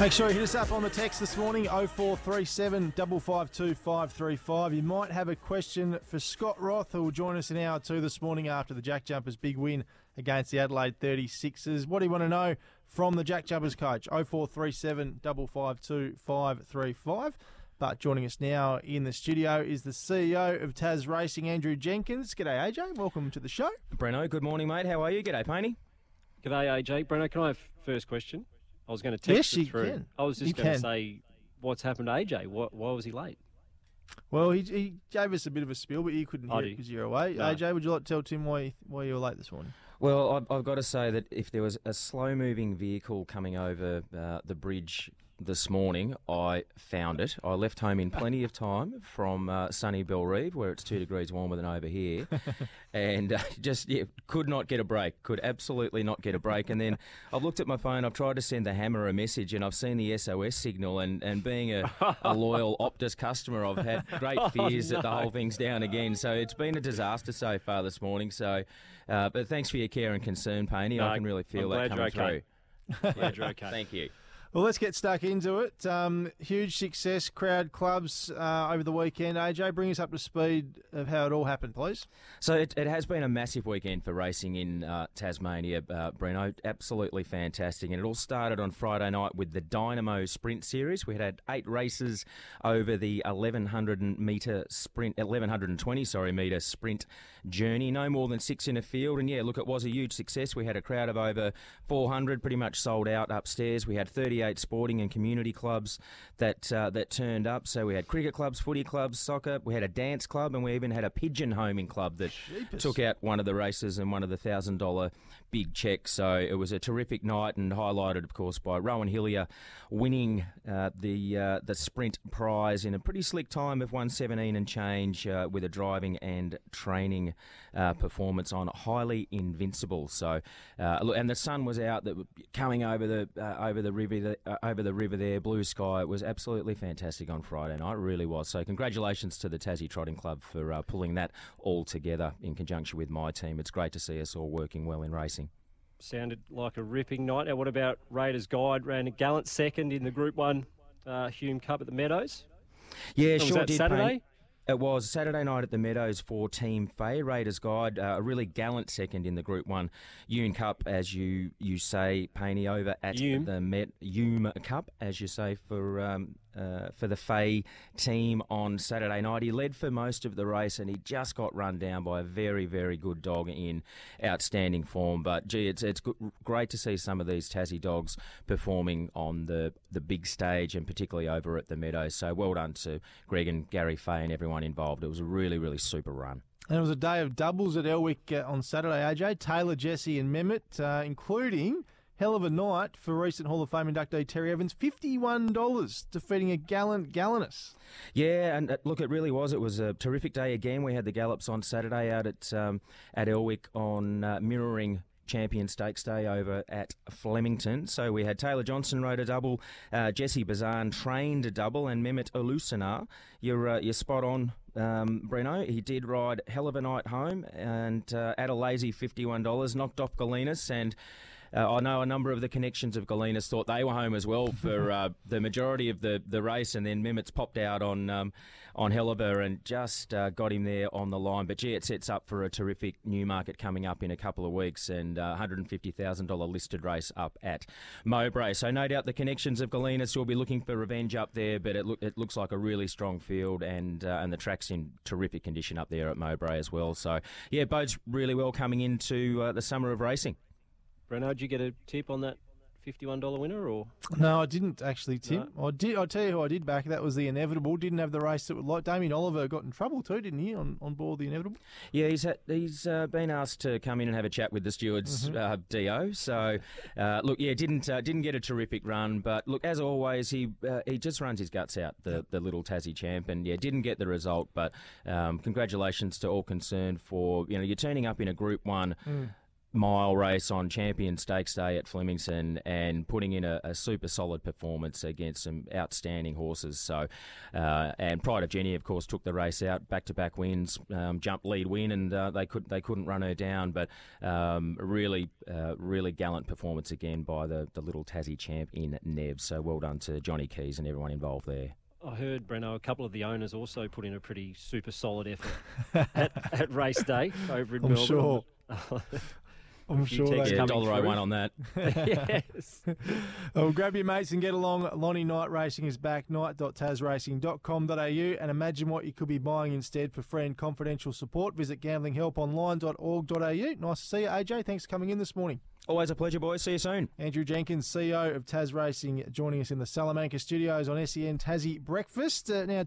Make sure you hit us up on the text this morning 0437 552 535. You might have a question for Scott Roth, who will join us in hour two this morning after the Jack Jumpers' big win against the Adelaide 36ers. What do you want to know from the Jack Jumpers coach? 0437 552 535. But joining us now in the studio is the CEO of Tas Racing, Andrew Jenkins. G'day, AJ. Welcome to the show. Breno, good morning, mate. How are you? G'day, Painey. G'day, AJ. Breno, can I have first question? I was going to text Yes, you through. can. I was just You going to say, what's happened to AJ? Why, why was he late? Well, he, he gave us a bit of a spiel, but you couldn't I hear it because you're away. No. AJ, would you like to tell Tim why, why you were late this morning? Well, I've, I've got to say that if there was a slow moving vehicle coming over uh, the bridge this morning, I found it. I left home in plenty of time from uh, sunny Bellerive, where it's two degrees warmer than over here, and uh, just yeah, could not get a break. Could absolutely not get a break. And then I've looked at my phone. I've tried to send the hammer a message, and I've seen the SOS signal. And, and being a, a loyal Optus customer, I've had great fears that the whole thing's down again. So it's been a disaster so far this morning. So, uh, but thanks for your care and concern, Painey. No, I can really feel I'm that coming you're through. Glad you're okay. Thank you. Well, let's get stuck into it. Um, huge success, crowd clubs uh, over the weekend. AJ, bring us up to speed of how it all happened, please. So it, it has been a massive weekend for racing in uh, Tasmania, uh, Breno. Absolutely fantastic. And it all started on Friday night with the Dynamo Sprint Series. We had eight races over the 1100 metre sprint, 1120 sorry metre sprint journey. No more than six in a field. And yeah, look, it was a huge success. We had a crowd of over 400, pretty much sold out upstairs. We had 38 sporting and community clubs that uh, that turned up. So we had cricket clubs, footy clubs, soccer. We had a dance club, and we even had a pigeon homing club that Jeepers. took out one of the races and one of the thousand dollar big checks. So it was a terrific night and highlighted, of course, by Rohan Hillier winning uh, the uh, the sprint prize in a pretty slick time of 117 and change uh, with a driving and training uh, performance on Highly Invincible. So uh, look, and the sun was out that coming over the uh, over the river the, uh, over the river there, blue sky. It was absolutely fantastic on Friday night. Really was. So congratulations to the Tassie Trotting Club for uh, pulling that all together in conjunction with my team. It's great to see us all working well in racing. Sounded like a ripping night. Now, what about Raiders Guide? Ran a gallant second in the Group 1 uh, Hume Cup at the Meadows. Yeah, sure did. Saturday? Payne. It was Saturday night at the Meadows for Team Fay Raiders Guide. Uh, a really gallant second in the Group One Hume Cup, as you you say, Painey over at Hume. the Met Hume Cup, as you say for um, uh, for the Fay team on Saturday night. He led for most of the race, and he just got run down by a very very good dog in outstanding form. But gee, it's it's great to see some of these Tassie dogs performing on the the big stage, and particularly over at the Meadows. So well done to Greg and Gary Fay and everyone involved. It was a really really super run. And it was a day of doubles at Elwick uh, on Saturday, AJ. Taylor, Jesse, and Mehmet, uh, including hell of a night for recent Hall of Fame inductee Terry Evans. $51 defeating a gallant Gallinus. Yeah, and uh, look, it really was. It was a terrific day again. We had the gallops on Saturday out at um, at Elwick on uh, mirroring. Champion Stakes Day over at Flemington. So we had Taylor Johnson rode a double, uh, Jesse Bazan trained a double, and Mehmet Alusinar. You're, uh, you're spot on, um, Breno. He did ride hell of a night home and uh, at a lazy $51, knocked off Galinas and uh, I know a number of the connections of Galinas thought they were home as well for uh, the majority of the, the race, and then Mimets popped out on um, on Helleber and just uh, got him there on the line. But gee, it sets up for a terrific new market coming up in a couple of weeks, and uh, $150,000 listed race up at Mowbray. So no doubt the connections of Galinas will be looking for revenge up there, but it, look, it looks like a really strong field, and uh, and the track's in terrific condition up there at Mowbray as well. So yeah, bodes really well coming into uh, the summer of racing. Breno, did you get a tip on that $51 winner? or No, I didn't actually, Tim. I did. I tell you who I did back. That was the Inevitable. Didn't have the race that would like. Damien Oliver got in trouble too, didn't he? On on board the Inevitable. Yeah, he's had, he's uh, been asked to come in and have a chat with the stewards uh, do. So uh, look, yeah, didn't uh, didn't get a terrific run, but look, as always, he uh, he just runs his guts out, the the little Tassie champ, and yeah, didn't get the result. But um, congratulations to all concerned for you know you're turning up in a Group One. Mile race on Champion Stakes Day at Flemington and putting in a, a super solid performance against some outstanding horses. So, uh, and Pride of Jenny, of course, took the race out, back to back wins, um, jump lead win, and uh, they could they couldn't run her down. But um, really, uh, really gallant performance again by the the little Tassie champ in Neb. So well done to Johnny Keys and everyone involved there. I heard, Breno, a couple of the owners also put in a pretty super solid effort at, at race day over in I'm Melbourne. sure. I'm sure they coming dollar through. one on that. yes. Oh, grab your mates and get along. Lonnie Night Racing is back. Night.tasracing.com.au and imagine what you could be buying instead for free and confidential support. Visit gamblinghelponline.org.au. Nice to see you, AJ. Thanks for coming in this morning. Always a pleasure, boys. See you soon. Andrew Jenkins, CEO of Tas Racing, joining us in the Salamanca studios on SEN Tassie Breakfast. Uh, now,